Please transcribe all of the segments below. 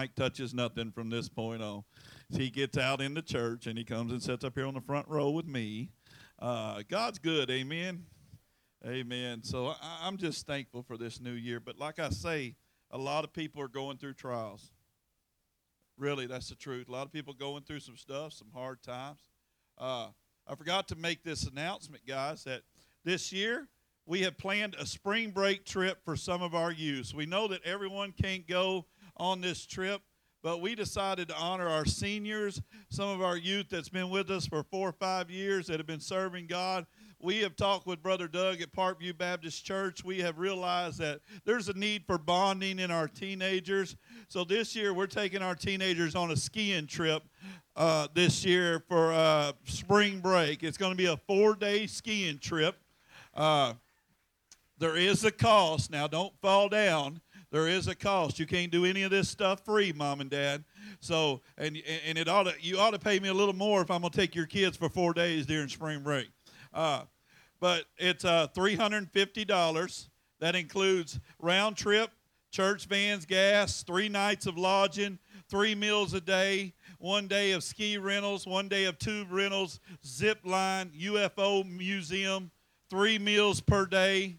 Mike touches nothing from this point on. He gets out in the church and he comes and sits up here on the front row with me. Uh, God's good, amen. Amen. So I, I'm just thankful for this new year. But like I say, a lot of people are going through trials. Really, that's the truth. A lot of people going through some stuff, some hard times. Uh, I forgot to make this announcement, guys, that this year we have planned a spring break trip for some of our youth. We know that everyone can't go on this trip, but we decided to honor our seniors, some of our youth that's been with us for four or five years that have been serving God. We have talked with Brother Doug at Parkview Baptist Church. We have realized that there's a need for bonding in our teenagers. So this year we're taking our teenagers on a skiing trip uh, this year for uh, spring break. It's going to be a four day skiing trip. Uh, there is a cost. Now, don't fall down there is a cost. You can't do any of this stuff free, mom and dad. So, and and it ought to you ought to pay me a little more if I'm gonna take your kids for four days during spring break. Uh, but it's uh, three hundred and fifty dollars. That includes round trip, church vans, gas, three nights of lodging, three meals a day, one day of ski rentals, one day of tube rentals, zip line, UFO museum, three meals per day.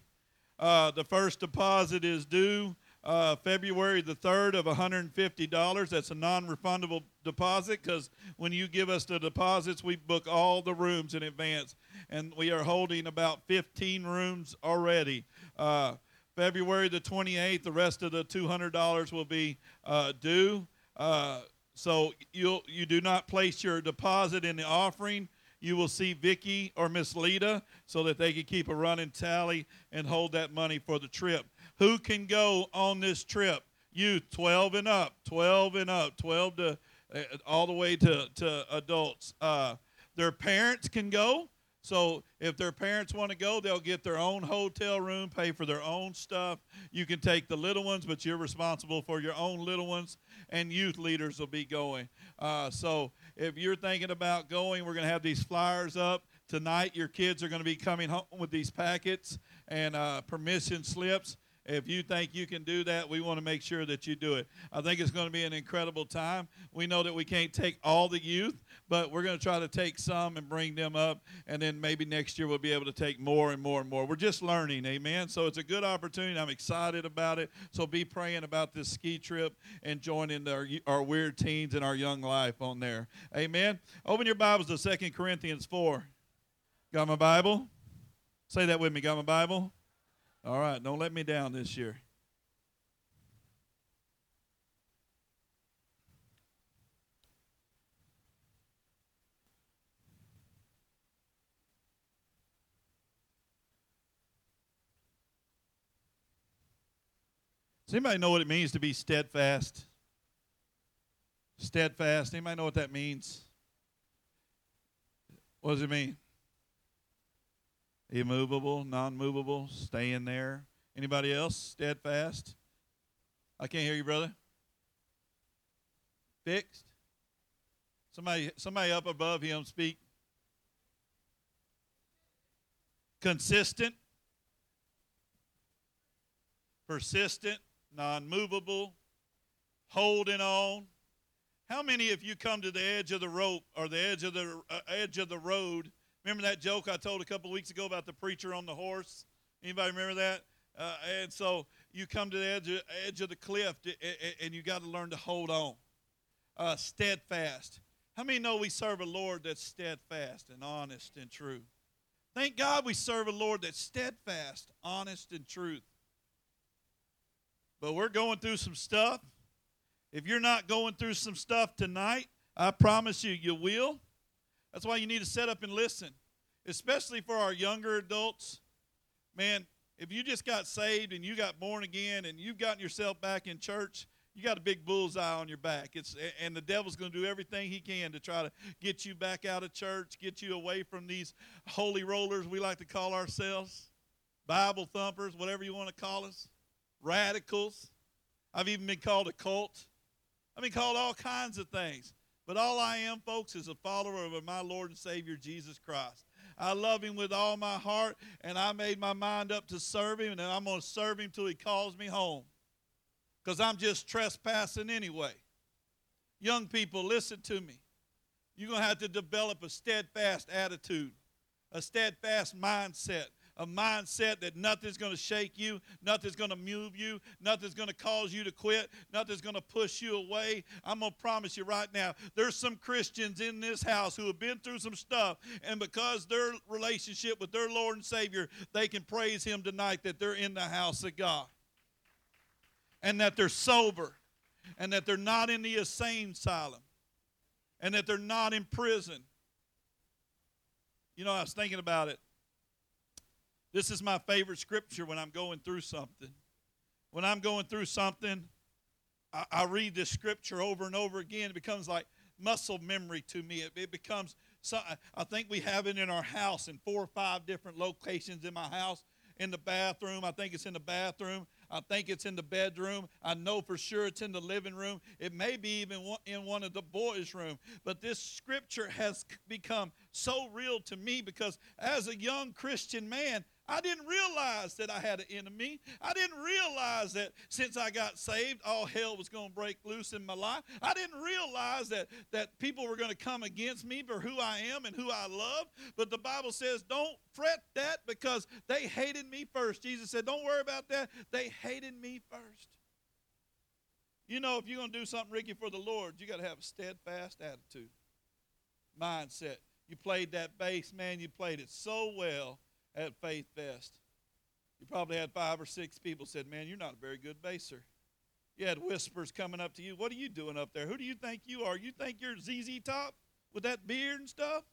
Uh, the first deposit is due uh, February the 3rd of $150. That's a non refundable deposit because when you give us the deposits, we book all the rooms in advance. And we are holding about 15 rooms already. Uh, February the 28th, the rest of the $200 will be uh, due. Uh, so you you do not place your deposit in the offering. You will see Vicky or Miss Lita so that they can keep a running tally and hold that money for the trip. Who can go on this trip? Youth 12 and up, 12 and up, 12 to uh, all the way to, to adults. Uh, their parents can go. So if their parents want to go, they'll get their own hotel room, pay for their own stuff. You can take the little ones, but you're responsible for your own little ones, and youth leaders will be going. Uh, so if you're thinking about going, we're going to have these flyers up. Tonight, your kids are going to be coming home with these packets and uh, permission slips. If you think you can do that, we want to make sure that you do it. I think it's going to be an incredible time. We know that we can't take all the youth, but we're going to try to take some and bring them up, and then maybe next year we'll be able to take more and more and more. We're just learning, amen. So it's a good opportunity. I'm excited about it. So be praying about this ski trip and joining our, our weird teens and our young life on there, amen. Open your Bibles to Second Corinthians 4. Got my Bible? Say that with me. Got my Bible? All right, don't let me down this year. Does anybody know what it means to be steadfast? Steadfast. Anybody know what that means? What does it mean? Immovable, non-movable, staying there. Anybody else steadfast? I can't hear you, brother. Fixed. Somebody, somebody up above him speak. Consistent, persistent, non-movable, holding on. How many of you come to the edge of the rope or the edge of the uh, edge of the road Remember that joke I told a couple weeks ago about the preacher on the horse? Anybody remember that? Uh, and so you come to the edge of, edge of the cliff and you got to learn to hold on. Uh, steadfast. How many know we serve a Lord that's steadfast and honest and true? Thank God we serve a Lord that's steadfast, honest, and truth. But we're going through some stuff. If you're not going through some stuff tonight, I promise you, you will. That's why you need to set up and listen, especially for our younger adults. Man, if you just got saved and you got born again and you've gotten yourself back in church, you got a big bullseye on your back. It's and the devil's going to do everything he can to try to get you back out of church, get you away from these holy rollers we like to call ourselves, Bible thumpers, whatever you want to call us, radicals. I've even been called a cult. I've been called all kinds of things. But all I am, folks, is a follower of my Lord and Savior Jesus Christ. I love him with all my heart, and I made my mind up to serve him, and I'm going to serve him till he calls me home. Because I'm just trespassing anyway. Young people, listen to me. You're going to have to develop a steadfast attitude, a steadfast mindset, a mindset that nothing's going to shake you, nothing's going to move you, nothing's going to cause you to quit, nothing's going to push you away. I'm going to promise you right now, there's some Christians in this house who have been through some stuff, and because their relationship with their Lord and Savior, they can praise Him tonight that they're in the house of God and that they're sober and that they're not in the insane asylum and that they're not in prison. You know, I was thinking about it. This is my favorite scripture when I'm going through something. When I'm going through something, I, I read this scripture over and over again. It becomes like muscle memory to me. It, it becomes, so, I think we have it in our house in four or five different locations in my house. In the bathroom, I think it's in the bathroom. I think it's in the bedroom. I know for sure it's in the living room. It may be even in one of the boys' room. But this scripture has become so real to me because as a young Christian man, I didn't realize that I had an enemy. I didn't realize that since I got saved, all hell was going to break loose in my life. I didn't realize that, that people were going to come against me for who I am and who I love. But the Bible says, don't fret that because they hated me first. Jesus said, don't worry about that. They hated me first. You know, if you're going to do something, Ricky, for the Lord, you got to have a steadfast attitude, mindset. You played that bass, man, you played it so well at Faith Fest. You probably had five or six people said, "Man, you're not a very good baser." You had whispers coming up to you. What are you doing up there? Who do you think you are? You think you're ZZ Top with that beard and stuff?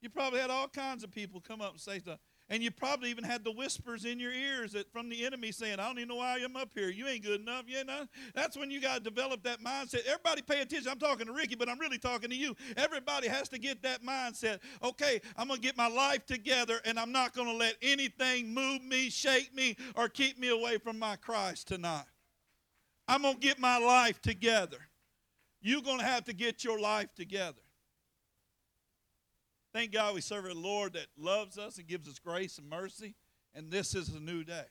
You probably had all kinds of people come up and say stuff. And you probably even had the whispers in your ears that from the enemy saying, I don't even know why I'm up here. You ain't good enough. You know? That's when you got to develop that mindset. Everybody pay attention. I'm talking to Ricky, but I'm really talking to you. Everybody has to get that mindset. Okay, I'm going to get my life together and I'm not going to let anything move me, shake me, or keep me away from my Christ tonight. I'm going to get my life together. You're going to have to get your life together. Thank God we serve a Lord that loves us and gives us grace and mercy, and this is a new day.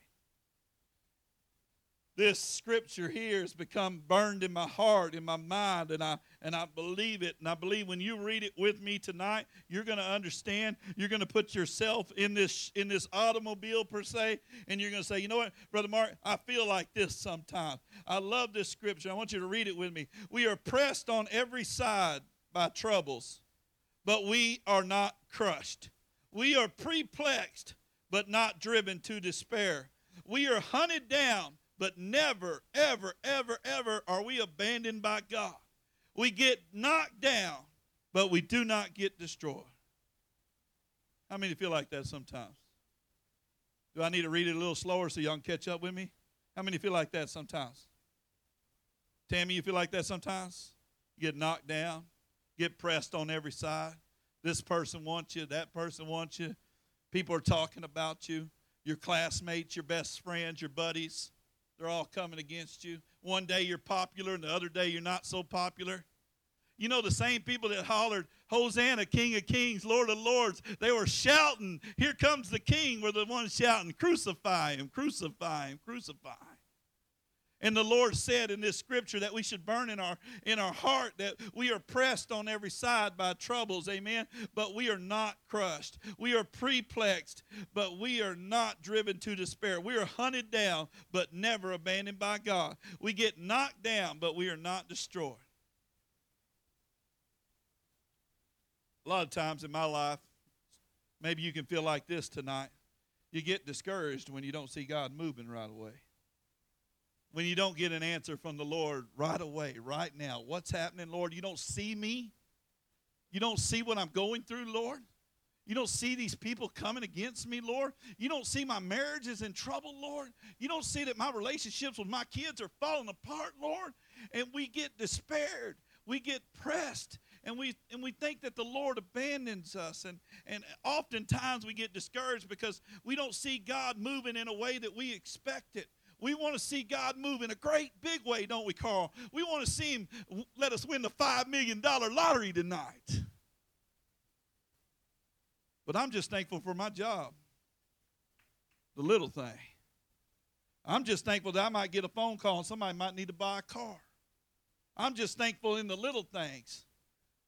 This scripture here has become burned in my heart, in my mind, and I and I believe it. And I believe when you read it with me tonight, you're going to understand. You're going to put yourself in this in this automobile per se, and you're going to say, you know what, Brother Mark, I feel like this sometimes. I love this scripture. I want you to read it with me. We are pressed on every side by troubles but we are not crushed. We are perplexed, but not driven to despair. We are hunted down, but never, ever, ever, ever are we abandoned by God. We get knocked down, but we do not get destroyed. How many feel like that sometimes? Do I need to read it a little slower so y'all can catch up with me? How many feel like that sometimes? Tammy, you feel like that sometimes? You get knocked down, get pressed on every side. This person wants you, that person wants you. People are talking about you. Your classmates, your best friends, your buddies, they're all coming against you. One day you're popular, and the other day you're not so popular. You know, the same people that hollered, Hosanna, King of Kings, Lord of Lords, they were shouting, Here comes the King, were the ones shouting, Crucify him, crucify him, crucify him. And the Lord said in this scripture that we should burn in our in our heart that we are pressed on every side by troubles, amen. But we are not crushed. We are perplexed, but we are not driven to despair. We are hunted down, but never abandoned by God. We get knocked down, but we are not destroyed. A lot of times in my life, maybe you can feel like this tonight. You get discouraged when you don't see God moving right away when you don't get an answer from the Lord right away, right now. What's happening, Lord? You don't see me. You don't see what I'm going through, Lord. You don't see these people coming against me, Lord. You don't see my marriage is in trouble, Lord. You don't see that my relationships with my kids are falling apart, Lord. And we get despaired. We get pressed. And we and we think that the Lord abandons us. And, and oftentimes we get discouraged because we don't see God moving in a way that we expect it. We want to see God move in a great big way, don't we, Carl? We want to see Him let us win the $5 million lottery tonight. But I'm just thankful for my job, the little thing. I'm just thankful that I might get a phone call and somebody might need to buy a car. I'm just thankful in the little things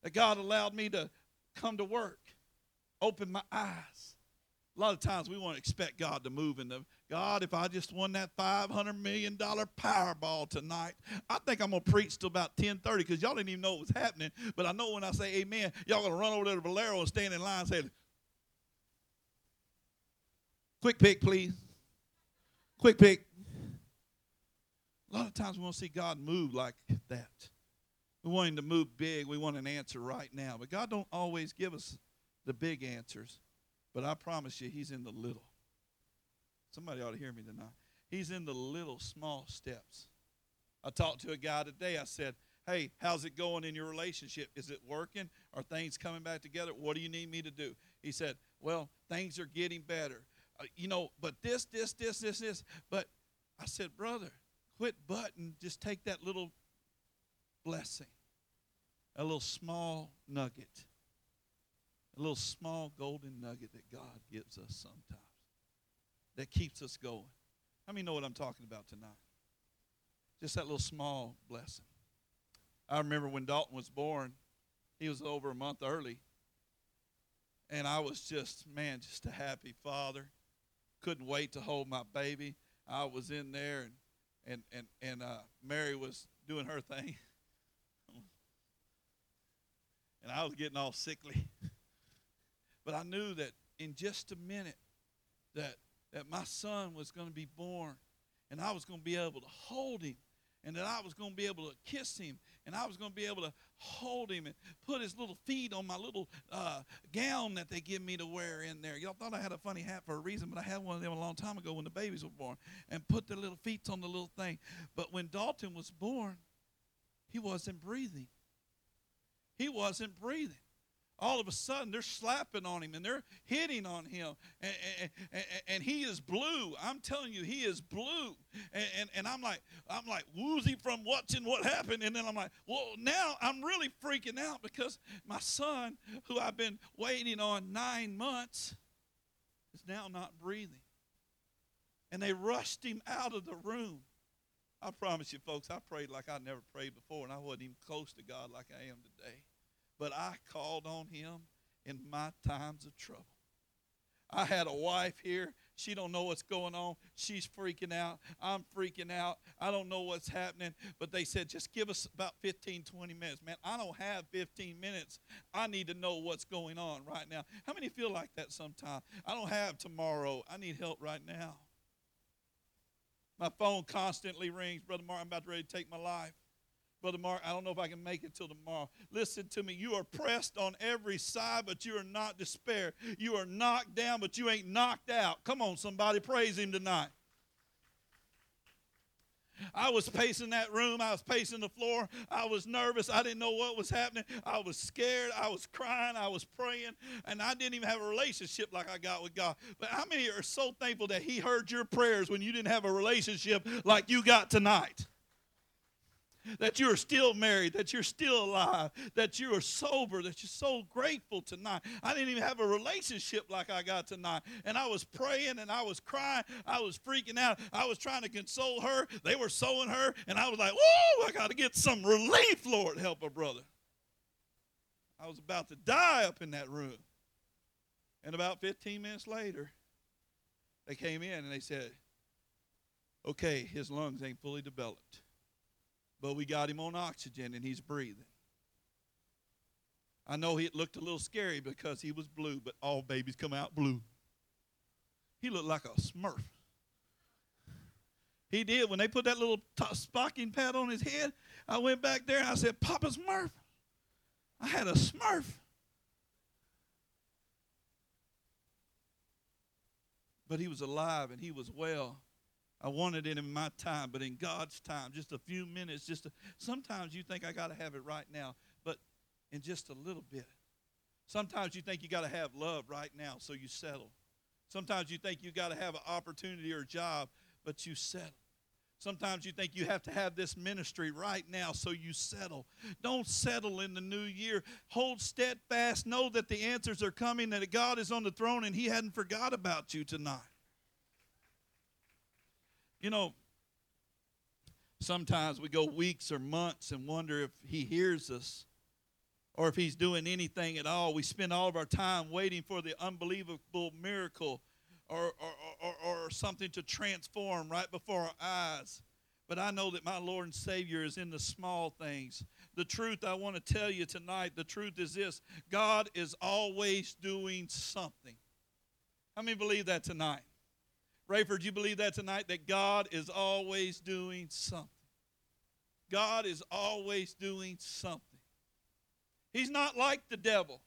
that God allowed me to come to work, open my eyes. A lot of times we want to expect God to move in the God, if I just won that $500 million Powerball tonight, I think I'm going to preach till about 1030 because y'all didn't even know it was happening. But I know when I say amen, y'all going to run over there to Valero and stand in line and say, quick pick, please. Quick pick. A lot of times we want to see God move like that. We want him to move big. We want an answer right now. But God don't always give us the big answers. But I promise you, he's in the little. Somebody ought to hear me tonight. He's in the little small steps. I talked to a guy today. I said, Hey, how's it going in your relationship? Is it working? Are things coming back together? What do you need me to do? He said, Well, things are getting better. Uh, you know, but this, this, this, this, this. But I said, Brother, quit button. Just take that little blessing, a little small nugget, a little small golden nugget that God gives us sometimes that keeps us going. Let me know what I'm talking about tonight? Just that little small blessing. I remember when Dalton was born, he was over a month early. And I was just, man, just a happy father. Couldn't wait to hold my baby. I was in there and and and, and uh, Mary was doing her thing. and I was getting all sickly. but I knew that in just a minute that that my son was going to be born and I was going to be able to hold him and that I was going to be able to kiss him and I was going to be able to hold him and put his little feet on my little uh, gown that they give me to wear in there. Y'all thought I had a funny hat for a reason, but I had one of them a long time ago when the babies were born and put their little feet on the little thing. But when Dalton was born, he wasn't breathing. He wasn't breathing all of a sudden they're slapping on him and they're hitting on him. And, and, and, he is blue. I'm telling you he is blue. And, and, i'm like i'm like woozy from watching what happened. And then i'm like well now i'm really freaking out because my son who i've been waiting on nine months is now not breathing. And they rushed him out of the room. I promise you folks i prayed like i never prayed before and i wasn't even close to god like i am today but I called on him in my times of trouble. I had a wife here. She don't know what's going on. She's freaking out. I'm freaking out. I don't know what's happening. But they said, just give us about 15, 20 minutes. Man, I don't have 15 minutes. I need to know what's going on right now. How many feel like that sometimes? I don't have tomorrow. I need help right now. My phone constantly rings. Brother Mark, I'm about ready to take my life. Brother Mark, I don't know if I can make it till tomorrow. Listen to me. You are pressed on every side, but you are not despair. You are knocked down, but you ain't knocked out. Come on, somebody, praise him tonight. I was pacing that room. I was pacing the floor. I was nervous. I didn't know what was happening. I was scared. I was crying. I was praying. And I didn't even have a relationship like I got with God. But how many are so thankful that He heard your prayers when you didn't have a relationship like you got tonight? That you're still married, that you're still alive, that you are sober, that you're so grateful tonight. I didn't even have a relationship like I got tonight. And I was praying and I was crying. I was freaking out. I was trying to console her. They were sewing her. And I was like, whoa, I got to get some relief, Lord. Help a brother. I was about to die up in that room. And about 15 minutes later, they came in and they said, okay, his lungs ain't fully developed but we got him on oxygen and he's breathing. I know it looked a little scary because he was blue, but all babies come out blue. He looked like a smurf. He did. When they put that little t- stocking pad on his head, I went back there and I said, Papa Smurf. I had a smurf. But he was alive and he was well. I wanted it in my time, but in God's time, just a few minutes, just a, sometimes you think I got to have it right now, but in just a little bit. Sometimes you think you got to have love right now, so you settle. Sometimes you think you got to have an opportunity or a job, but you settle. Sometimes you think you have to have this ministry right now, so you settle. Don't settle in the new year. Hold steadfast. Know that the answers are coming, that God is on the throne, and He hadn't forgot about you tonight. You know, Sometimes we go weeks or months and wonder if He hears us or if He's doing anything at all. We spend all of our time waiting for the unbelievable miracle or, or, or, or something to transform right before our eyes. But I know that my Lord and Savior is in the small things. The truth I want to tell you tonight, the truth is this God is always doing something. How many believe that tonight? Rayford, you believe that tonight? That God is always doing something. God is always doing something. He's not like the devil.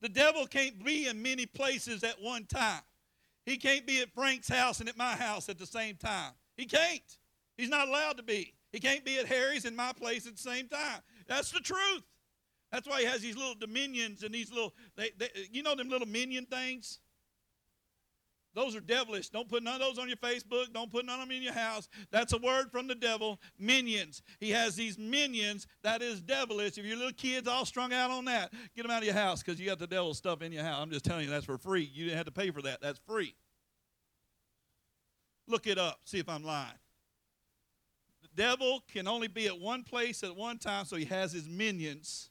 The devil can't be in many places at one time. He can't be at Frank's house and at my house at the same time. He can't. He's not allowed to be. He can't be at Harry's and my place at the same time. That's the truth. That's why he has these little dominions and these little, they, they, you know, them little minion things? Those are devilish. Don't put none of those on your Facebook. Don't put none of them in your house. That's a word from the devil. Minions. He has these minions that is devilish. If your little kids all strung out on that, get them out of your house because you got the devil stuff in your house. I'm just telling you that's for free. You didn't have to pay for that. That's free. Look it up. See if I'm lying. The devil can only be at one place at one time, so he has his minions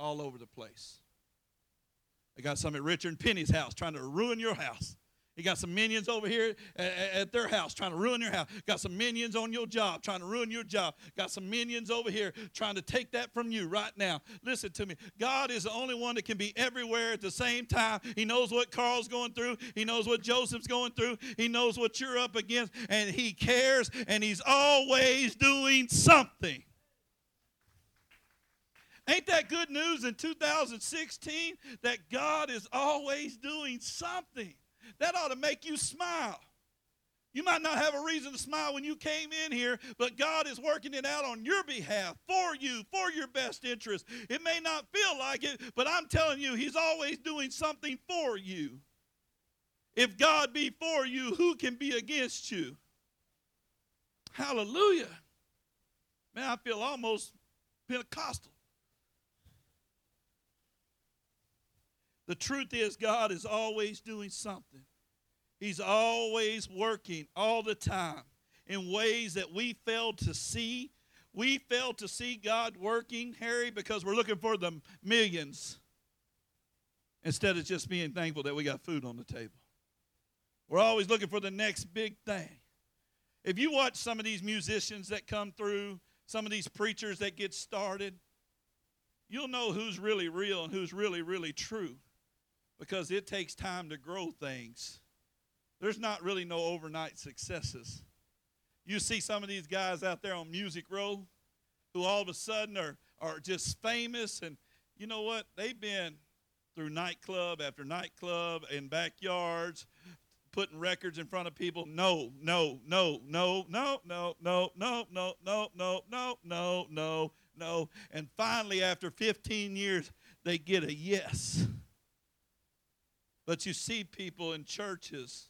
all over the place. They got some at Richard and Penny's house trying to ruin your house. You got some minions over here at, their house trying to ruin your house. Got some minions on your job trying to ruin your job. Got some minions over here trying to take that from you right now. Listen to me. God is the only one that can be everywhere at the same time. He knows what Carl's going through. He knows what Joseph's going through. He knows what you're up against. And He cares. And He's always doing something. Ain't that good news in 2016 that God is always doing something? That ought to make you smile. You might not have a reason to smile when you came in here, but God is working it out on your behalf, for you, for your best interest. It may not feel like it, but I'm telling you, He's always doing something for you. If God be for you, who can be against you? Hallelujah. Man, I feel almost Pentecostal. The truth is, God is always doing something. He's always working all the time in ways that we fail to see. We fail to see God working, Harry, because we're looking for the millions instead of just being thankful that we got food on the table. We're always looking for the next big thing. If you watch some of these musicians that come through, some of these preachers that get started, you'll know who's really real and who's really, really true because it takes time to grow things. There's not really no overnight successes. You see some of these guys out there on Music Row who all of a sudden are, are just famous, and you know what? They've been through nightclub after nightclub in backyards, putting records in front of people. No, no, no, no, no, no, no, no, no, no, no, no, no, no, no. And finally, after 15 years, they get a yes. But you see people in churches,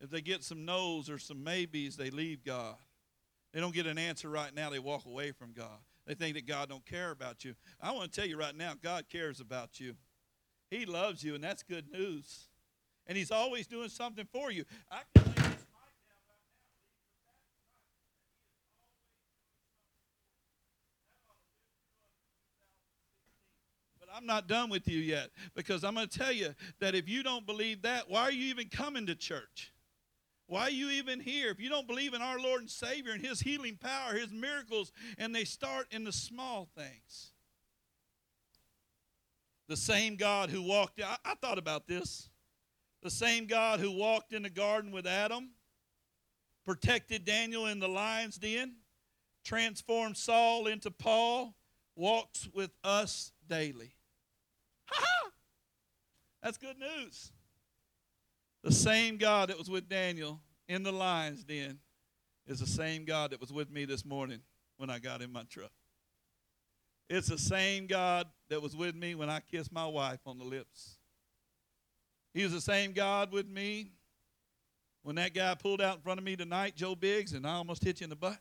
if they get some no's or some maybes, they leave God. They don't get an answer right now, they walk away from God. They think that God don't care about you. I want to tell you right now, God cares about you. He loves you, and that's good news. And He's always doing something for you. I can I'm not done with you yet because I'm going to tell you that if you don't believe that, why are you even coming to church? Why are you even here? If you don't believe in our Lord and Savior and His healing power, His miracles, and they start in the small things. The same God who walked, I, I thought about this. The same God who walked in the garden with Adam, protected Daniel in the lion's den, transformed Saul into Paul, walks with us daily. That's good news. The same God that was with Daniel in the lion's den is the same God that was with me this morning when I got in my truck. It's the same God that was with me when I kissed my wife on the lips. He's the same God with me when that guy pulled out in front of me tonight, Joe Biggs, and I almost hit you in the butt.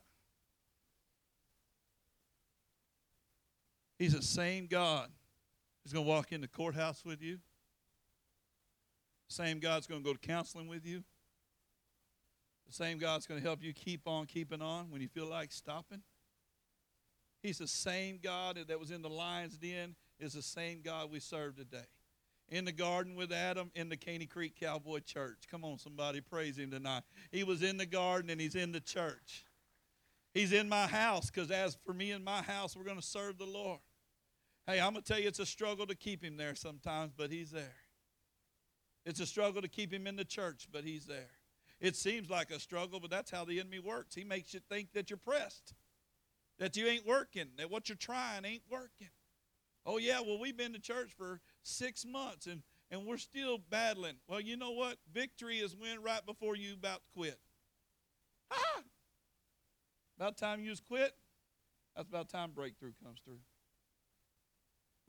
He's the same God He's going to walk in the courthouse with you. Same God's going to go to counseling with you. The same God's going to help you keep on keeping on when you feel like stopping. He's the same God that was in the lion's den, is the same God we serve today. In the garden with Adam in the Caney Creek Cowboy Church. Come on, somebody praise him tonight. He was in the garden and he's in the church. He's in my house because as for me and my house, we're going to serve the Lord. Hey, I'm going to tell you, it's a struggle to keep him there sometimes, but he's there. It's a struggle to keep him in the church, but he's there. It seems like a struggle, but that's how the enemy works. He makes you think that you're pressed, that you ain't working, that what you're trying ain't working. Oh, yeah, well, we've been to church for six months and, and we're still battling. Well, you know what? Victory is when right before you about to quit. Ah! About time you was quit, that's about time breakthrough comes through.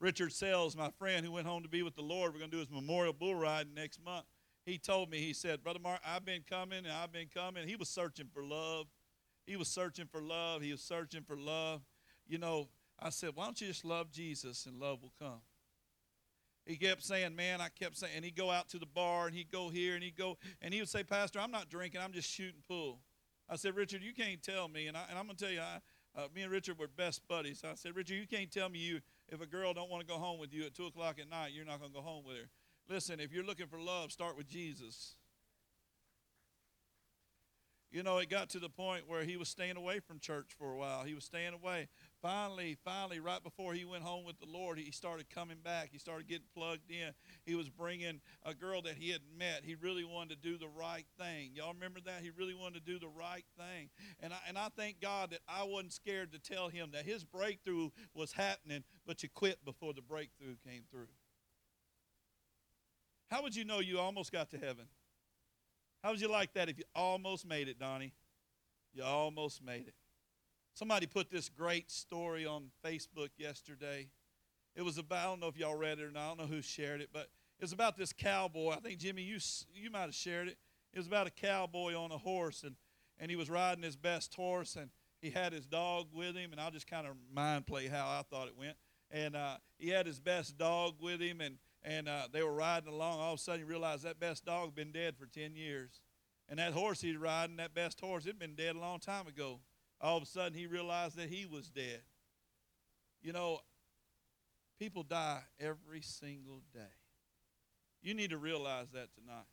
Richard Sells, my friend who went home to be with the Lord, we're going to do his memorial bull ride next month. He told me, he said, Brother Mark, I've been coming and I've been coming. He was searching for love. He was searching for love. He was searching for love. You know, I said, why don't you just love Jesus and love will come? He kept saying, man, I kept saying, and he'd go out to the bar and he'd go here and he'd go, and he would say, Pastor, I'm not drinking, I'm just shooting pool. I said, Richard, you can't tell me, and, I, and I'm going to tell you, I, uh, me and Richard were best buddies. I said, Richard, you can't tell me you if a girl don't want to go home with you at 2 o'clock at night, you're not going to go home with her. Listen, if you're looking for love, start with Jesus. You know, it got to the point where he was staying away from church for a while. He was staying away. Finally, finally, right before he went home with the Lord, he started coming back. He started getting plugged in. He was bringing a girl that he had met. He really wanted to do the right thing. Y'all remember that? He really wanted to do the right thing. And I, and I thank God that I wasn't scared to tell him that his breakthrough was happening, but you quit before the breakthrough came through. How would you know you almost got to heaven? How would you like that if you almost made it, Donnie? You almost made it. Somebody put this great story on Facebook yesterday. It was about, I don't know if y'all read it or not, I don't know who shared it, but it was about this cowboy. I think, Jimmy, you, you might have shared it. It was about a cowboy on a horse, and, and he was riding his best horse, and he had his dog with him, and I'll just kind of mind play how I thought it went. And uh, he had his best dog with him, and and uh, they were riding along. All of a sudden, he realized that best dog had been dead for 10 years. And that horse he's riding, that best horse, it had been dead a long time ago. All of a sudden, he realized that he was dead. You know, people die every single day. You need to realize that tonight.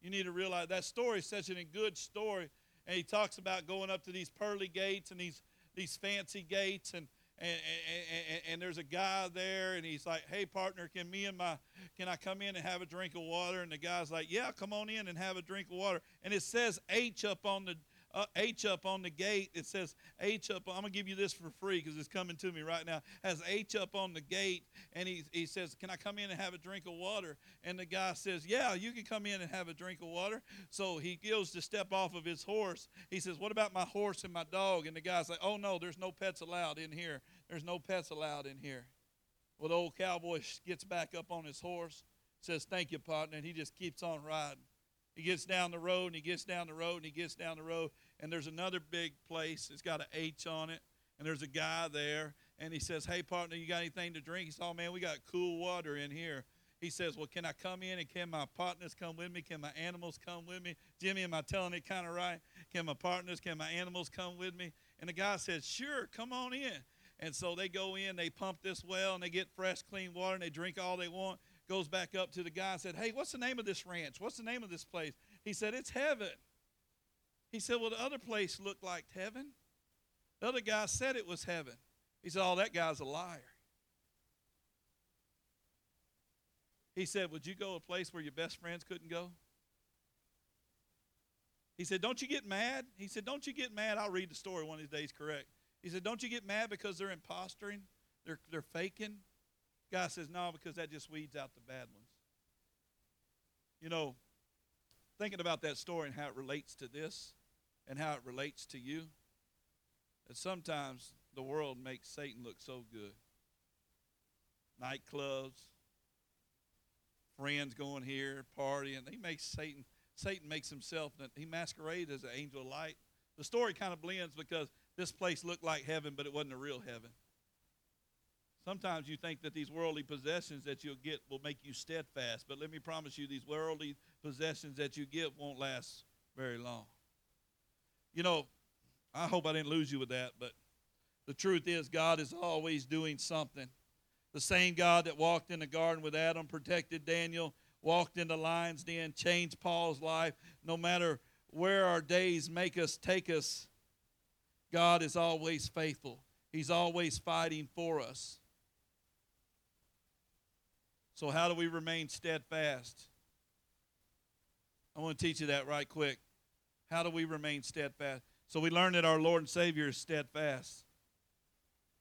You need to realize that story is such a good story. And he talks about going up to these pearly gates and these, these fancy gates and and, and, and, there's a guy there and he's like hey partner can me and my can i come in and have a drink of water and the guy's like yeah come on in and have a drink of water and it says h up on the uh, H up on the gate. It says H up. I'm gonna give you this for free because it's coming to me right now. Has H up on the gate, and he he says, "Can I come in and have a drink of water?" And the guy says, "Yeah, you can come in and have a drink of water." So he goes to step off of his horse. He says, "What about my horse and my dog?" And the guy's like, "Oh no, there's no pets allowed in here. There's no pets allowed in here." Well, the old cowboy gets back up on his horse, says, "Thank you, partner," and he just keeps on riding. He gets down the road and he gets down the road and he gets down the road and there's another big place. It's got an H on it, and there's a guy there, and he says, "Hey, partner, you got anything to drink?" He says, "Oh man, we got cool water in here." He says, "Well, can I come in and can my partners come with me? Can my animals come with me?" Jimmy, am I telling it kind of right? Can my partners, can my animals come with me? And the guy says, "Sure, come on in." And so they go in, they pump this well, and they get fresh, clean water, and they drink all they want. Goes back up to the guy and said, "Hey, what's the name of this ranch? What's the name of this place?" He said, "It's heaven." He said, Well, the other place looked like heaven. The other guy said it was heaven. He said, Oh, that guy's a liar. He said, Would you go to a place where your best friends couldn't go? He said, Don't you get mad? He said, Don't you get mad? I'll read the story one of these days correct. He said, Don't you get mad because they're impostoring? They're, they're faking? Guy says, No, because that just weeds out the bad ones. You know, thinking about that story and how it relates to this, and how it relates to you. And sometimes the world makes Satan look so good. Nightclubs, friends going here, partying. He makes Satan, Satan makes himself, he masquerades as an angel of light. The story kind of blends because this place looked like heaven, but it wasn't a real heaven. Sometimes you think that these worldly possessions that you'll get will make you steadfast, but let me promise you, these worldly possessions that you get won't last very long. You know, I hope I didn't lose you with that, but the truth is, God is always doing something. The same God that walked in the garden with Adam, protected Daniel, walked in the lion's den, changed Paul's life. No matter where our days make us take us, God is always faithful. He's always fighting for us. So, how do we remain steadfast? I want to teach you that right quick. How do we remain steadfast? So, we learn that our Lord and Savior is steadfast.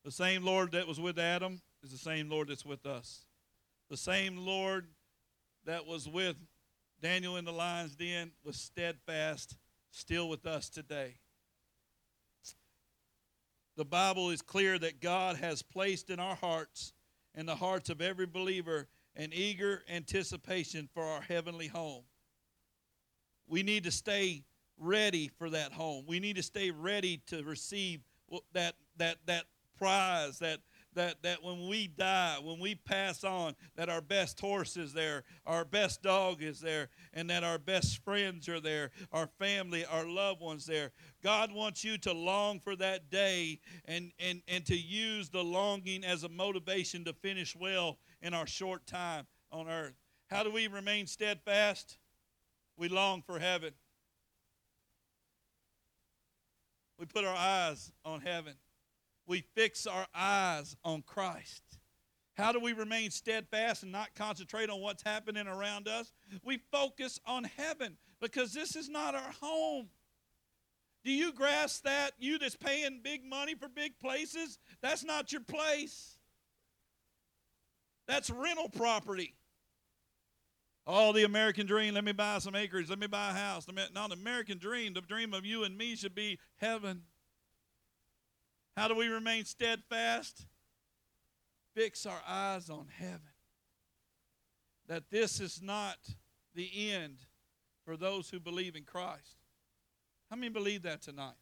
The same Lord that was with Adam is the same Lord that's with us. The same Lord that was with Daniel in the lion's den was steadfast, still with us today. The Bible is clear that God has placed in our hearts and the hearts of every believer an eager anticipation for our heavenly home. We need to stay ready for that home. We need to stay ready to receive that that that prize, that that, that when we die, when we pass on, that our best horse is there, our best dog is there, and that our best friends are there, our family, our loved ones there. God wants you to long for that day and, and, and to use the longing as a motivation to finish well in our short time on earth. How do we remain steadfast? We long for heaven. We put our eyes on heaven we fix our eyes on Christ. How do we remain steadfast and not concentrate on what's happening around us? We focus on heaven because this is not our home. Do you grasp that? You that's paying big money for big places, that's not your place. That's rental property. Oh, the American dream. Let me buy some acres. Let me buy a house. Not the American dream. The dream of you and me should be heaven. How do we remain steadfast? Fix our eyes on heaven. That this is not the end for those who believe in Christ. How many believe that tonight?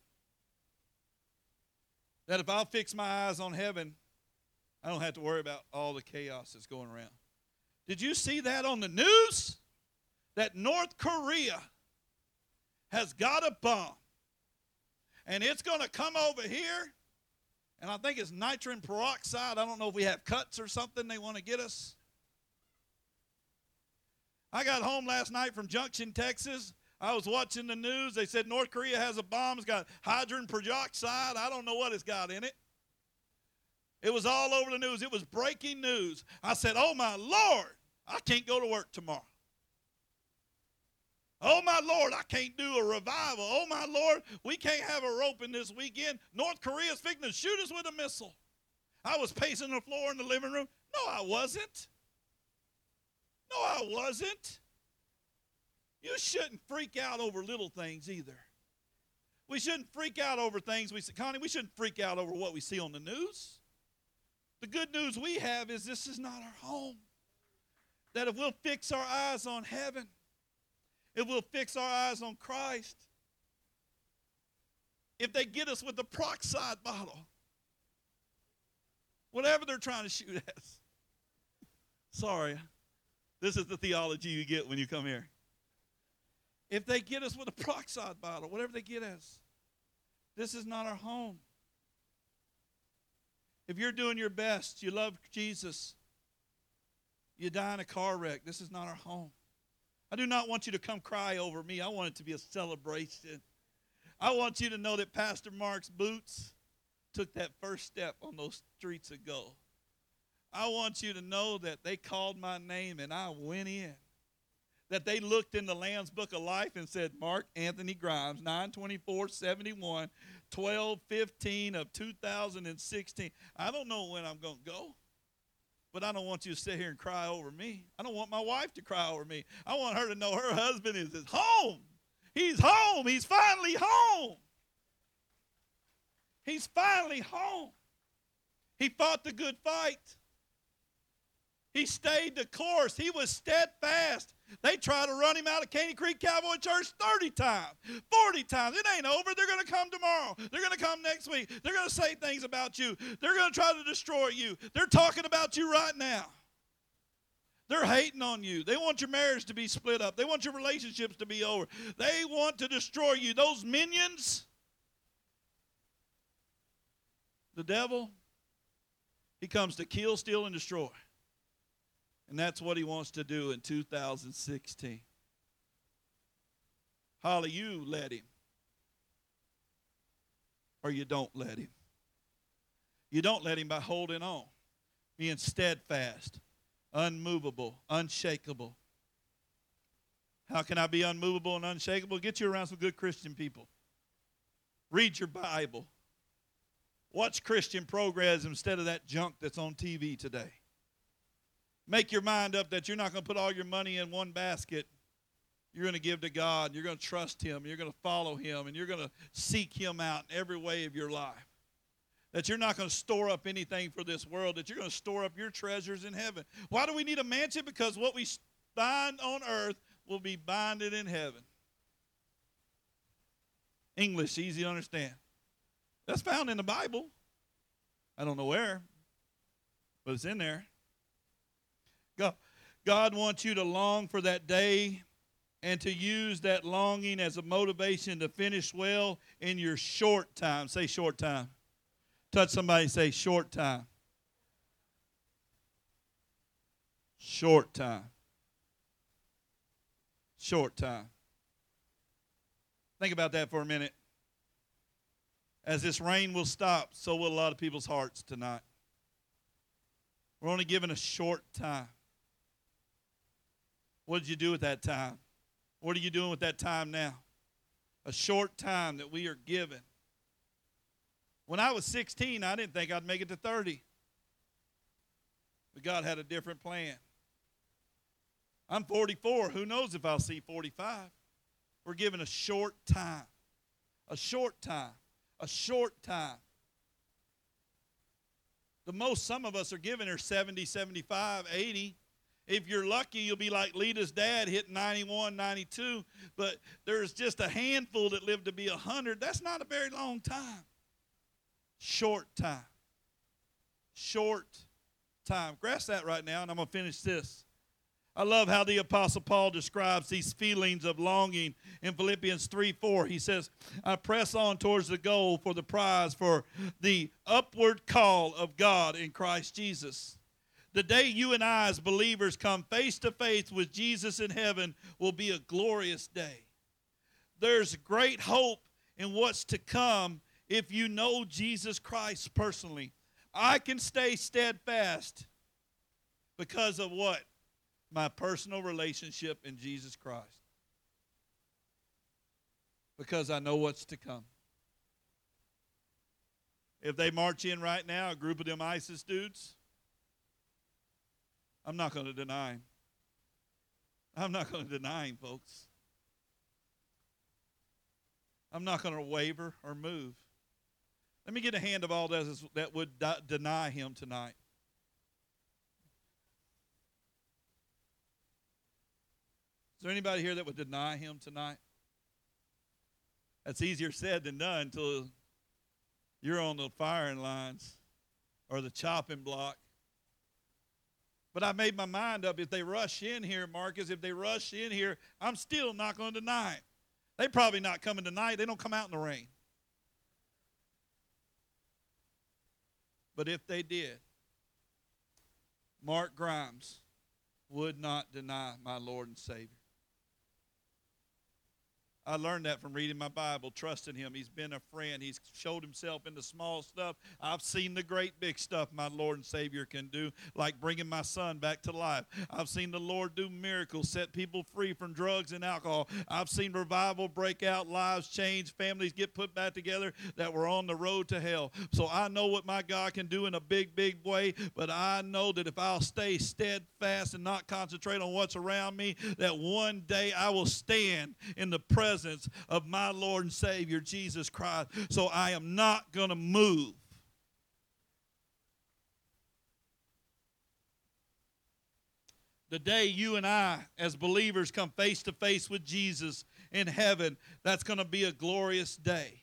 That if I'll fix my eyes on heaven, I don't have to worry about all the chaos that's going around. Did you see that on the news? That North Korea has got a bomb and it's going to come over here and I think it's nitrogen peroxide. I don't know if we have cuts or something they want to get us. I got home last night from Junction, Texas. I was watching the news. They said North Korea has a bomb. It's got hydrogen peroxide. I don't know what it's got in it. It was all over the news. It was breaking news. I said, Oh my Lord, I can't go to work tomorrow. Oh, my Lord, I can't do a revival. Oh, my Lord, we can't have a rope in this weekend. North Korea's fixing to shoot us with a missile. I was pacing the floor in the living room. No, I wasn't. No, I wasn't. You shouldn't freak out over little things either. We shouldn't freak out over things we see. Connie, we shouldn't freak out over what we see on the news. The good news we have is this is not our home. That if we'll fix our eyes on heaven, if we'll fix our eyes on Christ, if they get us with the peroxide bottle, whatever they're trying to shoot at us. Sorry, this is the theology you get when you come here. If they get us with a peroxide bottle, whatever they get us, this is not our home. If you're doing your best, you love Jesus, you die in a car wreck, this is not our home. I do not want you to come cry over me. I want it to be a celebration. I want you to know that Pastor Mark's boots took that first step on those streets of gold. I want you to know that they called my name and I went in. That they looked in the Lamb's Book of Life and said, Mark Anthony Grimes, 924 71, 12 15 of 2016. I don't know when I'm going to go. But I don't want you to sit here and cry over me. I don't want my wife to cry over me. I want her to know her husband is at home. He's home. He's finally home. He's finally home. He fought the good fight. He stayed the course. He was steadfast. They tried to run him out of Caney Creek Cowboy Church 30 times, 40 times. It ain't over. They're going to come tomorrow. They're going to come next week. They're going to say things about you. They're going to try to destroy you. They're talking about you right now. They're hating on you. They want your marriage to be split up. They want your relationships to be over. They want to destroy you. Those minions, the devil, he comes to kill, steal, and destroy. And that's what he wants to do in 2016. Holly, you let him. Or you don't let him. You don't let him by holding on, being steadfast, unmovable, unshakable. How can I be unmovable and unshakable? Get you around some good Christian people. Read your Bible. Watch Christian programs instead of that junk that's on TV today. Make your mind up that you're not going to put all your money in one basket. You're going to give to God. You're going to trust Him. You're going to follow Him. And you're going to seek Him out in every way of your life. That you're not going to store up anything for this world, that you're going to store up your treasures in heaven. Why do we need a mansion? Because what we bind on earth will be binded in heaven. English, easy to understand. That's found in the Bible. I don't know where, but it's in there. God, God wants you to long for that day and to use that longing as a motivation to finish well in your short time. Say short time. Touch somebody say short time. Short time. Short time. Think about that for a minute. As this rain will stop, so will a lot of people's hearts tonight. We're only given a short time. What did you do with that time? What are you doing with that time now? A short time that we are given. When I was 16, I didn't think I'd make it to 30. But God had a different plan. I'm 44. Who knows if I'll see 45? We're given a short time. A short time a short time. The most some of us are given are 70, 75, 80. If you're lucky, you'll be like Lita's dad, hit 91, 92. But there's just a handful that live to be 100. That's not a very long time. Short time. Short time. Grasp that right now, and I'm going to finish this. I love how the Apostle Paul describes these feelings of longing in Philippians 3 4. He says, I press on towards the goal for the prize for the upward call of God in Christ Jesus. The day you and I, as believers, come face to face with Jesus in heaven will be a glorious day. There's great hope in what's to come if you know Jesus Christ personally. I can stay steadfast because of what? my personal relationship in Jesus Christ. Because I know what's to come. If they march in right now, a group of them ISIS dudes, I'm not going to deny him. I'm not going to deny him, folks. I'm not going to waver or move. Let me get a hand of all those that would deny him tonight. Is there anybody here that would deny him tonight? That's easier said than done until you're on the firing lines or the chopping block. But I made my mind up if they rush in here, Marcus, if they rush in here, I'm still not going to deny it. They probably not coming tonight. They don't come out in the rain. But if they did, Mark Grimes would not deny my Lord and Savior. I learned that from reading my Bible, trusting Him. He's been a friend. He's showed Himself in the small stuff. I've seen the great big stuff my Lord and Savior can do, like bringing my son back to life. I've seen the Lord do miracles, set people free from drugs and alcohol. I've seen revival break out, lives change, families get put back together that were on the road to hell. So I know what my God can do in a big, big way, but I know that if I'll stay steadfast and not concentrate on what's around me, that one day I will stand in the presence presence of my Lord and Savior, Jesus Christ. So I am not going to move. The day you and I, as believers, come face to face with Jesus in heaven, that's going to be a glorious day.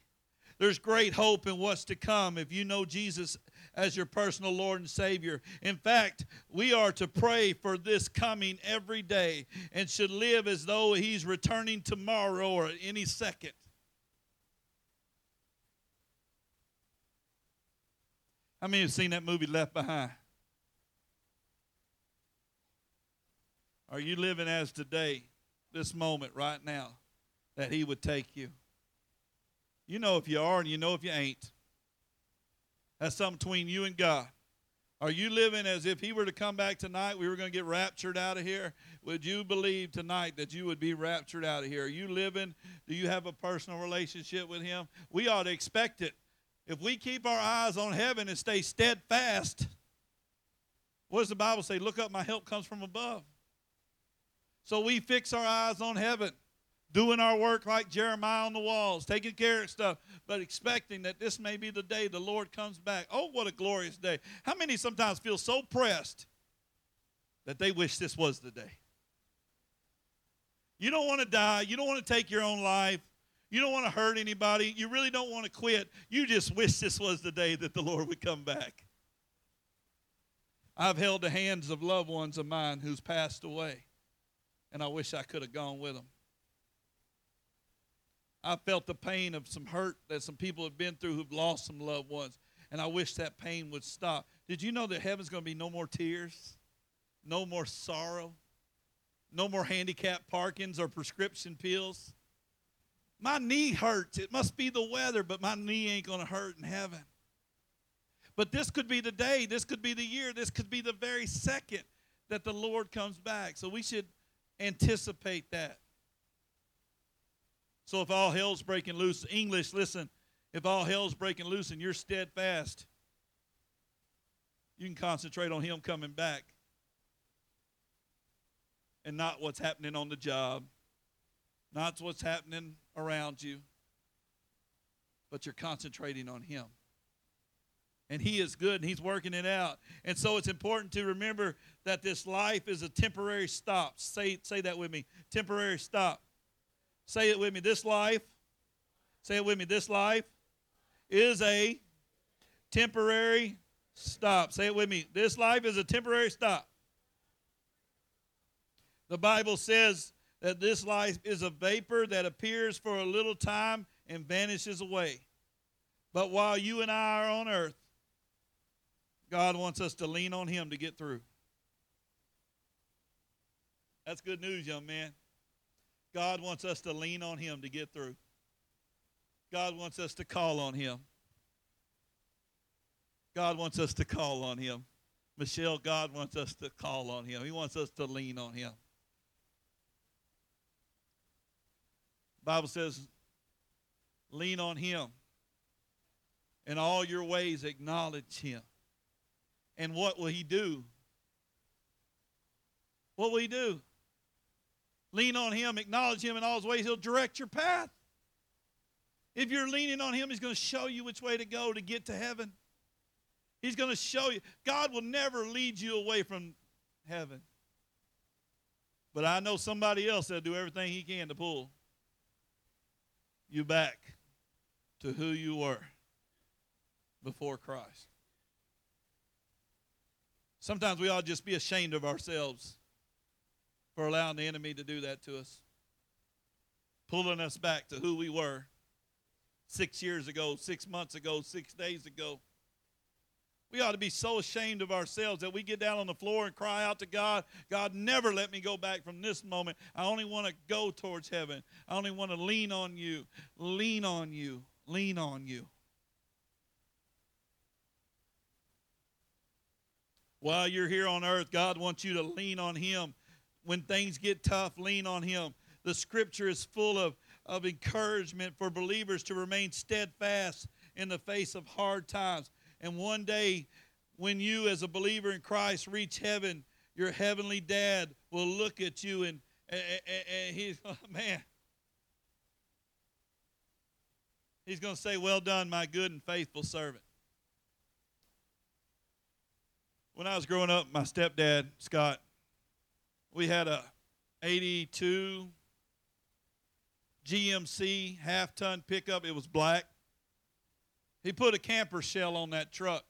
There's great hope in what's to come if you know Jesus as your personal Lord and Savior. In fact, we are to pray for this coming every day and should live as though He's returning tomorrow or at any second. How many have seen that movie Left Behind? Are you living as today, this moment right now, that He would take you? You know if you are, and you know if you ain't. That's something between you and God. Are you living as if He were to come back tonight, we were going to get raptured out of here? Would you believe tonight that you would be raptured out of here? Are you living? Do you have a personal relationship with Him? We ought to expect it. If we keep our eyes on heaven and stay steadfast, what does the Bible say? Look up, my help comes from above. So we fix our eyes on heaven, doing our work like Jeremiah on the walls, taking care of stuff, but expecting that this may be the day the Lord comes back. Oh, what a glorious day. How many sometimes feel so pressed that they wish this was the day? You don't want to die. You don't want to take your own life. You don't want to hurt anybody. You really don't want to quit. You just wish this was the day that the Lord would come back. I've held the hands of loved ones of mine who's passed away and I wish I could have gone with them. I felt the pain of some hurt that some people have been through who've lost some loved ones, and I wish that pain would stop. Did you know that heaven's going to be no more tears, no more sorrow, no more handicap parkings or prescription pills? My knee hurts. It must be the weather, but my knee ain't going to hurt in heaven. But this could be the day, this could be the year, this could be the very second that the Lord comes back. So we should anticipate that. So if all hell's breaking loose, English, listen, if all hell's breaking loose and you're steadfast, you can concentrate on Him coming back and not what's happening on the job, not what's happening around you, but you're concentrating on Him and he is good and he's working it out. And so it's important to remember that this life is a temporary stop. Say, say that with me. Temporary stop. Say it with me. This life, say it with me. This life is a temporary stop. Say it with me. This life is a temporary stop. The Bible says that this life is a vapor that appears for a little time and vanishes away. But while you and I are on earth, God wants us to lean on Him to get through. That's good news, young man. God wants us to lean on Him to get through. God wants us to call on Him. God wants us to call on Him. Michelle, God wants us to call on Him. He wants us to lean on Him. Bible says, lean on Him. In all your ways, acknowledge Him. And what will he do? What will he do? Lean on him, acknowledge him in all his ways, he'll direct your path. If you're leaning on him, he's going to show you which way to go to get to heaven. He's going to show you. God will never lead you away from heaven. But I know somebody else that'll do everything he can to pull you back to who you were before Christ. Sometimes we ought to just be ashamed of ourselves for allowing the enemy to do that to us, pulling us back to who we were six years ago, six months ago, six days ago. We ought to be so ashamed of ourselves that we get down on the floor and cry out to God, God, never let me go back from this moment. I only want to go towards heaven. I only want to lean on you, lean on you, lean on you. While you're here on earth, God wants you to lean on Him. When things get tough, lean on Him. The scripture is full of, of encouragement for believers to remain steadfast in the face of hard times. And one day, when you, as a believer in Christ, reach heaven, your heavenly dad will look at you and, and, and he's, oh, man, he's going to say, Well done, my good and faithful servant. when I was growing up, my stepdad, Scott, we had a 82 GMC half ton pickup. It was black. He put a camper shell on that truck.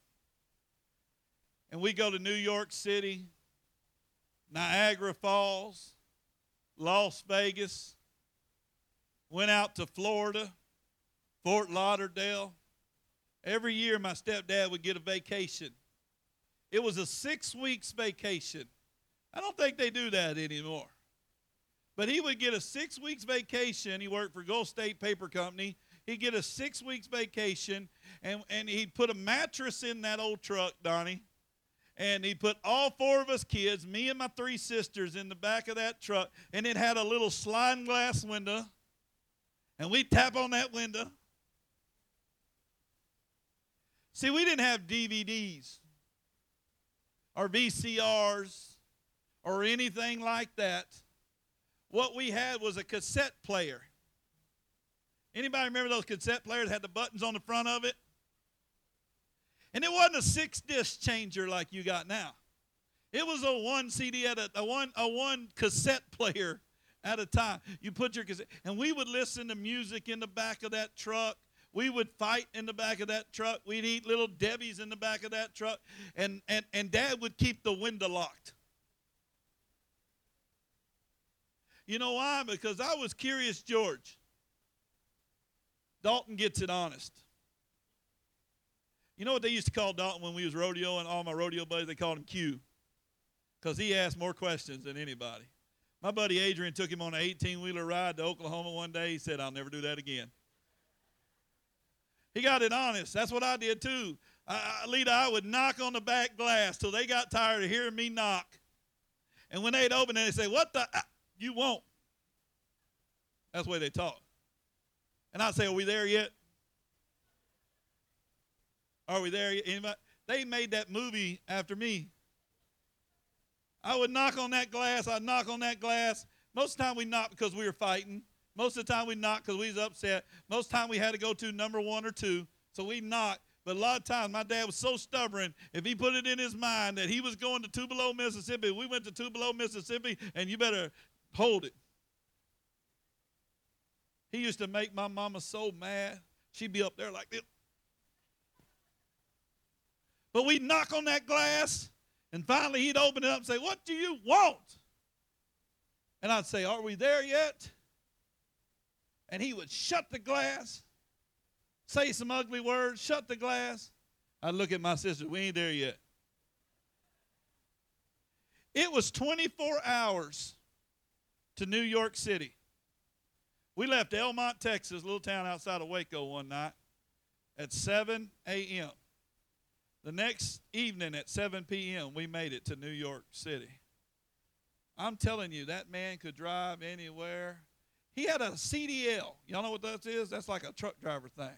And we go to New York City, Niagara Falls, Las Vegas, went out to Florida, Fort Lauderdale. Every year, my stepdad would get a vacation. It was a six weeks vacation. I don't think they do that anymore. But he would get a six weeks vacation. He worked for Gulf State Paper Company. He'd get a six weeks vacation, and, and he'd put a mattress in that old truck, Donnie. And he put all four of us kids, me and my three sisters, in the back of that truck. And it had a little sliding glass window. And we'd tap on that window. See, we didn't have DVDs or VCRs or anything like that. What we had was a cassette player. Anybody remember those cassette players had the buttons on the front of it? And it wasn't a six disc changer like you got now. It was a one CD at a, a one a one cassette player at a time. You put your cassette, and we would listen to music in the back of that truck. We would fight in the back of that truck. We'd eat little Debbie's in the back of that truck. And, and, and Dad would keep the window locked. You know why? Because I was curious, George. Dalton gets it honest. You know what they used to call Dalton when we was rodeoing? All my rodeo buddies, they called him Q. Because he asked more questions than anybody. My buddy Adrian took him on an 18 wheeler ride to Oklahoma one day. He said, I'll never do that again. He got it honest. That's what I did too. I, Lita, I would knock on the back glass till they got tired of hearing me knock. And when they'd open it, they'd say, What the? You won't. That's the way they talk. And I'd say, Are we there yet? Are we there yet? Anybody? They made that movie after me. I would knock on that glass. I'd knock on that glass. Most of the time we knocked because we were fighting. Most of the time we knocked because we was upset. Most of the time we had to go to number one or two. So we knocked. But a lot of times my dad was so stubborn, if he put it in his mind that he was going to Tupelo, Mississippi, we went to Tupelo, Mississippi, and you better hold it. He used to make my mama so mad. She'd be up there like this. But we'd knock on that glass, and finally he'd open it up and say, What do you want? And I'd say, Are we there yet? and he would shut the glass, say some ugly words, shut the glass. I'd look at my sister, we ain't there yet. It was 24 hours to New York City. We left Elm Mott, Texas, a little town outside of Waco, one night at 7 a.m. The next evening at 7 p.m., we made it to New York City. I'm telling you, that man could drive anywhere he had a CDL. Y'all know what that is? That's like a truck driver thing.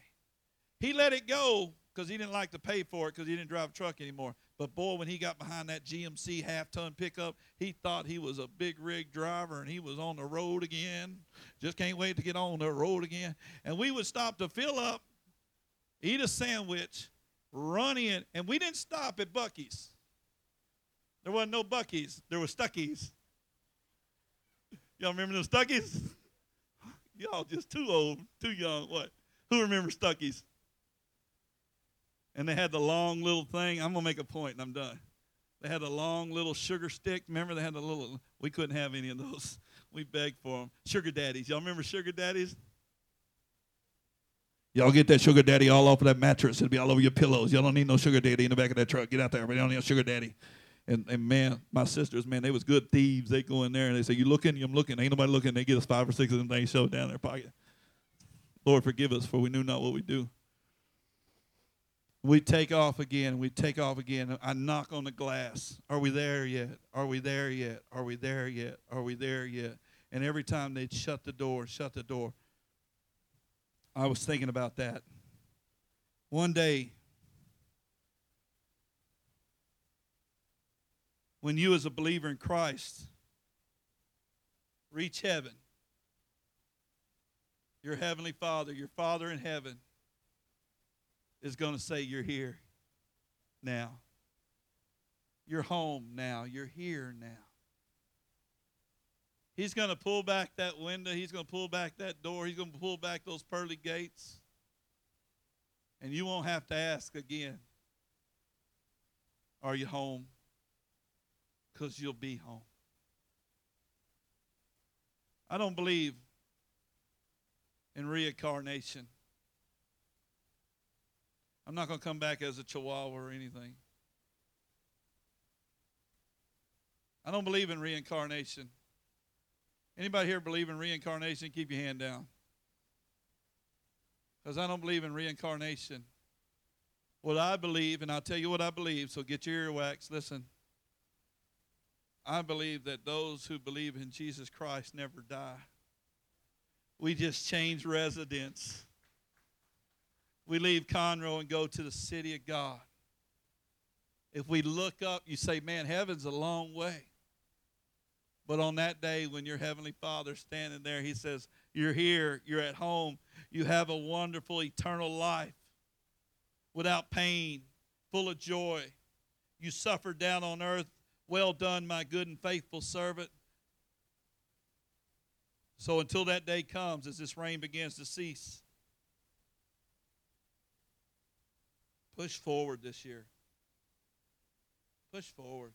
He let it go because he didn't like to pay for it because he didn't drive a truck anymore. But boy, when he got behind that GMC half ton pickup, he thought he was a big rig driver and he was on the road again. Just can't wait to get on the road again. And we would stop to fill up, eat a sandwich, run in, and we didn't stop at Buc-ee's. There wasn't no Buc-ee's, there was Stuckey's. Y'all remember those Stuckey's? Y'all just too old, too young. What? Who remembers Stuckey's? And they had the long little thing. I'm gonna make a point, and I'm done. They had a long little sugar stick. Remember, they had a little. We couldn't have any of those. We begged for them. Sugar daddies. Y'all remember sugar daddies? Y'all get that sugar daddy all off of that mattress. It'll be all over your pillows. Y'all don't need no sugar daddy in the back of that truck. Get out there. You don't need a sugar daddy. And, and man, my sisters, man, they was good thieves. They go in there and they say, "You looking? I'm looking." Ain't nobody looking. They get us five or six of them things shoved down their pocket. Lord, forgive us, for we knew not what we do. We take off again. We take off again. I knock on the glass. Are we there yet? Are we there yet? Are we there yet? Are we there yet? And every time they'd shut the door, shut the door. I was thinking about that. One day, when you, as a believer in Christ, reach heaven, your heavenly Father, your Father in heaven, is going to say, You're here now. You're home now. You're here now. He's going to pull back that window. He's going to pull back that door. He's going to pull back those pearly gates. And you won't have to ask again, Are you home? Because you'll be home. I don't believe in reincarnation. I'm not going to come back as a chihuahua or anything. I don't believe in reincarnation. Anybody here believe in reincarnation? Keep your hand down. Because I don't believe in reincarnation. What I believe, and I'll tell you what I believe, so get your earwax. Listen. I believe that those who believe in Jesus Christ never die. We just change residence. We leave Conroe and go to the city of God. If we look up, you say, man, heaven's a long way. But on that day, when your Heavenly Father's standing there, He says, You're here, you're at home, you have a wonderful eternal life without pain, full of joy. You suffered down on earth. Well done, my good and faithful servant. So until that day comes, as this rain begins to cease, push forward this year. Push forward.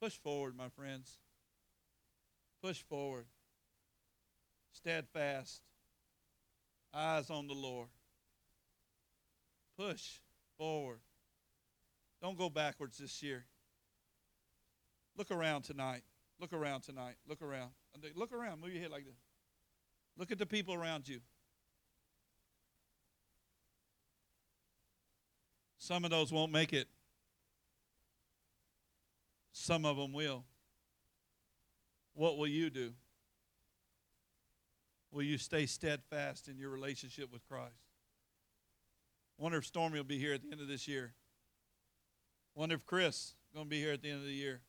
Push forward, my friends. Push forward. Steadfast. Eyes on the Lord. Push forward. Don't go backwards this year. Look around tonight. Look around tonight. Look around. Look around. Move your head like this. Look at the people around you. Some of those won't make it. Some of them will. What will you do? Will you stay steadfast in your relationship with Christ? Wonder if Stormy will be here at the end of this year. Wonder if Chris is going to be here at the end of the year.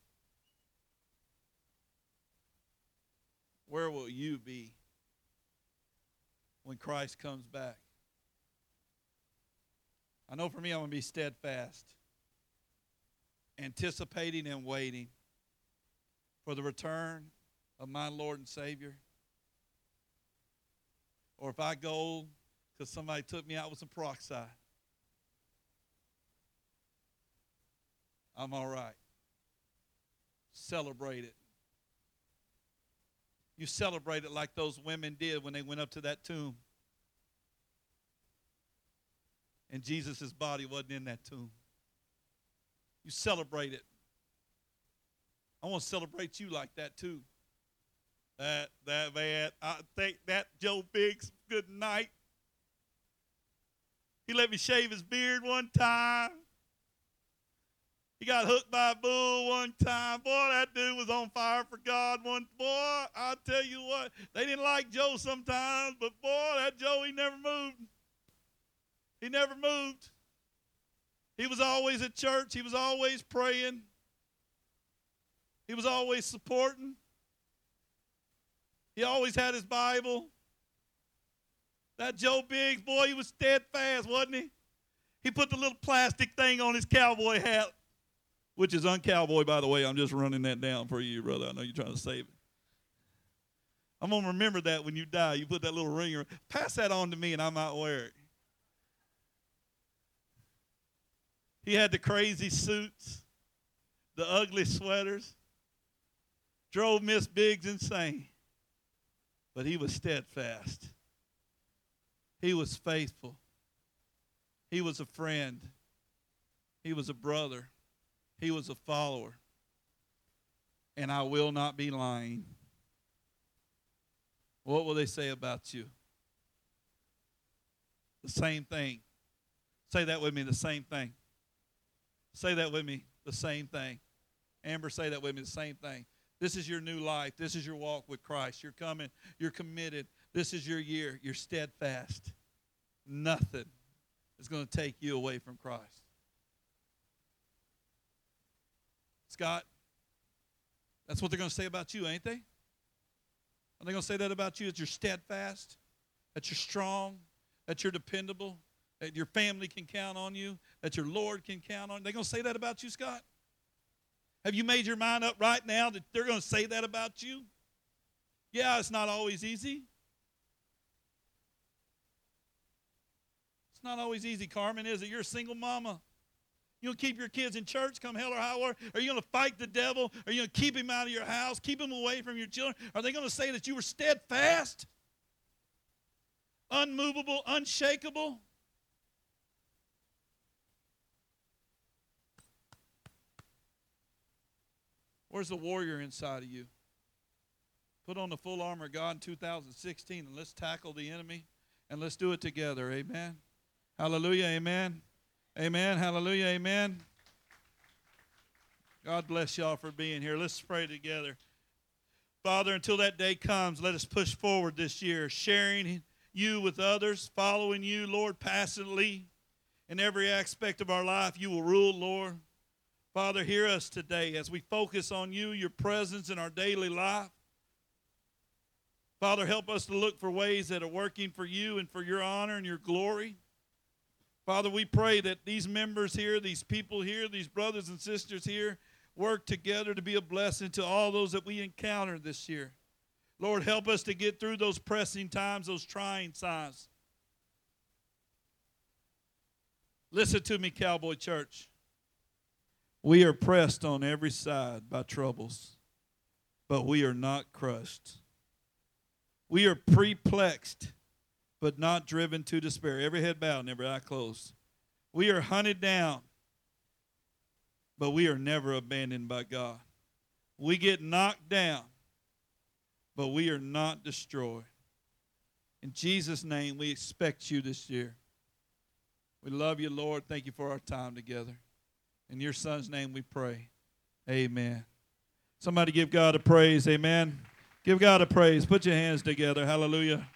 Where will you be when Christ comes back? I know for me, I'm going to be steadfast anticipating and waiting for the return of my Lord and Savior. Or if I go because somebody took me out with some peroxide, I'm all right. Celebrate it. You celebrate it like those women did when they went up to that tomb. And Jesus' body wasn't in that tomb. You celebrate it. I want to celebrate you like that too. That that man, I think that Joe Biggs, good night. He let me shave his beard one time. He got hooked by a bull one time. Boy, that dude was on fire for God. One boy, I tell you what, they didn't like Joe sometimes, but boy, that Joe, he never moved. He never moved. He was always at church, he was always praying, he was always supporting. He always had his Bible. That Joe Biggs, boy, he was steadfast, wasn't he? He put the little plastic thing on his cowboy hat, which is uncowboy, by the way. I'm just running that down for you, brother. I know you're trying to save it. I'm going to remember that when you die. You put that little ring. around. Pass that on to me, and I might wear it. He had the crazy suits, the ugly sweaters, drove Miss Biggs insane. But he was steadfast. He was faithful. He was a friend. He was a brother. He was a follower. And I will not be lying. What will they say about you? The same thing. Say that with me the same thing. Say that with me. The same thing. Amber, say that with me. The same thing. This is your new life. This is your walk with Christ. You're coming. You're committed. This is your year. You're steadfast. Nothing is going to take you away from Christ. Scott, that's what they're going to say about you, ain't they? Are they going to say that about you? That you're steadfast, that you're strong, that you're dependable, that your family can count on you, that your Lord can count on. They're going to say that about you, Scott? Have you made your mind up right now that they're going to say that about you? Yeah, it's not always easy. It's not always easy, Carmen, is it? You're a single mama. You gonna keep your kids in church, come hell or high water? Are you gonna fight the devil? Are you gonna keep him out of your house, keep him away from your children? Are they gonna say that you were steadfast, unmovable, unshakable? Where's the warrior inside of you? Put on the full armor of God in 2016 and let's tackle the enemy and let's do it together. Amen. Hallelujah. Amen. Amen. Hallelujah. Amen. God bless y'all for being here. Let's pray together. Father, until that day comes, let us push forward this year, sharing you with others, following you, Lord, passionately in every aspect of our life. You will rule, Lord. Father, hear us today as we focus on you, your presence in our daily life. Father, help us to look for ways that are working for you and for your honor and your glory. Father, we pray that these members here, these people here, these brothers and sisters here, work together to be a blessing to all those that we encounter this year. Lord, help us to get through those pressing times, those trying times. Listen to me, Cowboy Church. We are pressed on every side by troubles, but we are not crushed. We are perplexed, but not driven to despair. Every head bowed and every eye closed. We are hunted down, but we are never abandoned by God. We get knocked down, but we are not destroyed. In Jesus' name, we expect you this year. We love you, Lord. Thank you for our time together. In your son's name we pray. Amen. Somebody give God a praise. Amen. Give God a praise. Put your hands together. Hallelujah.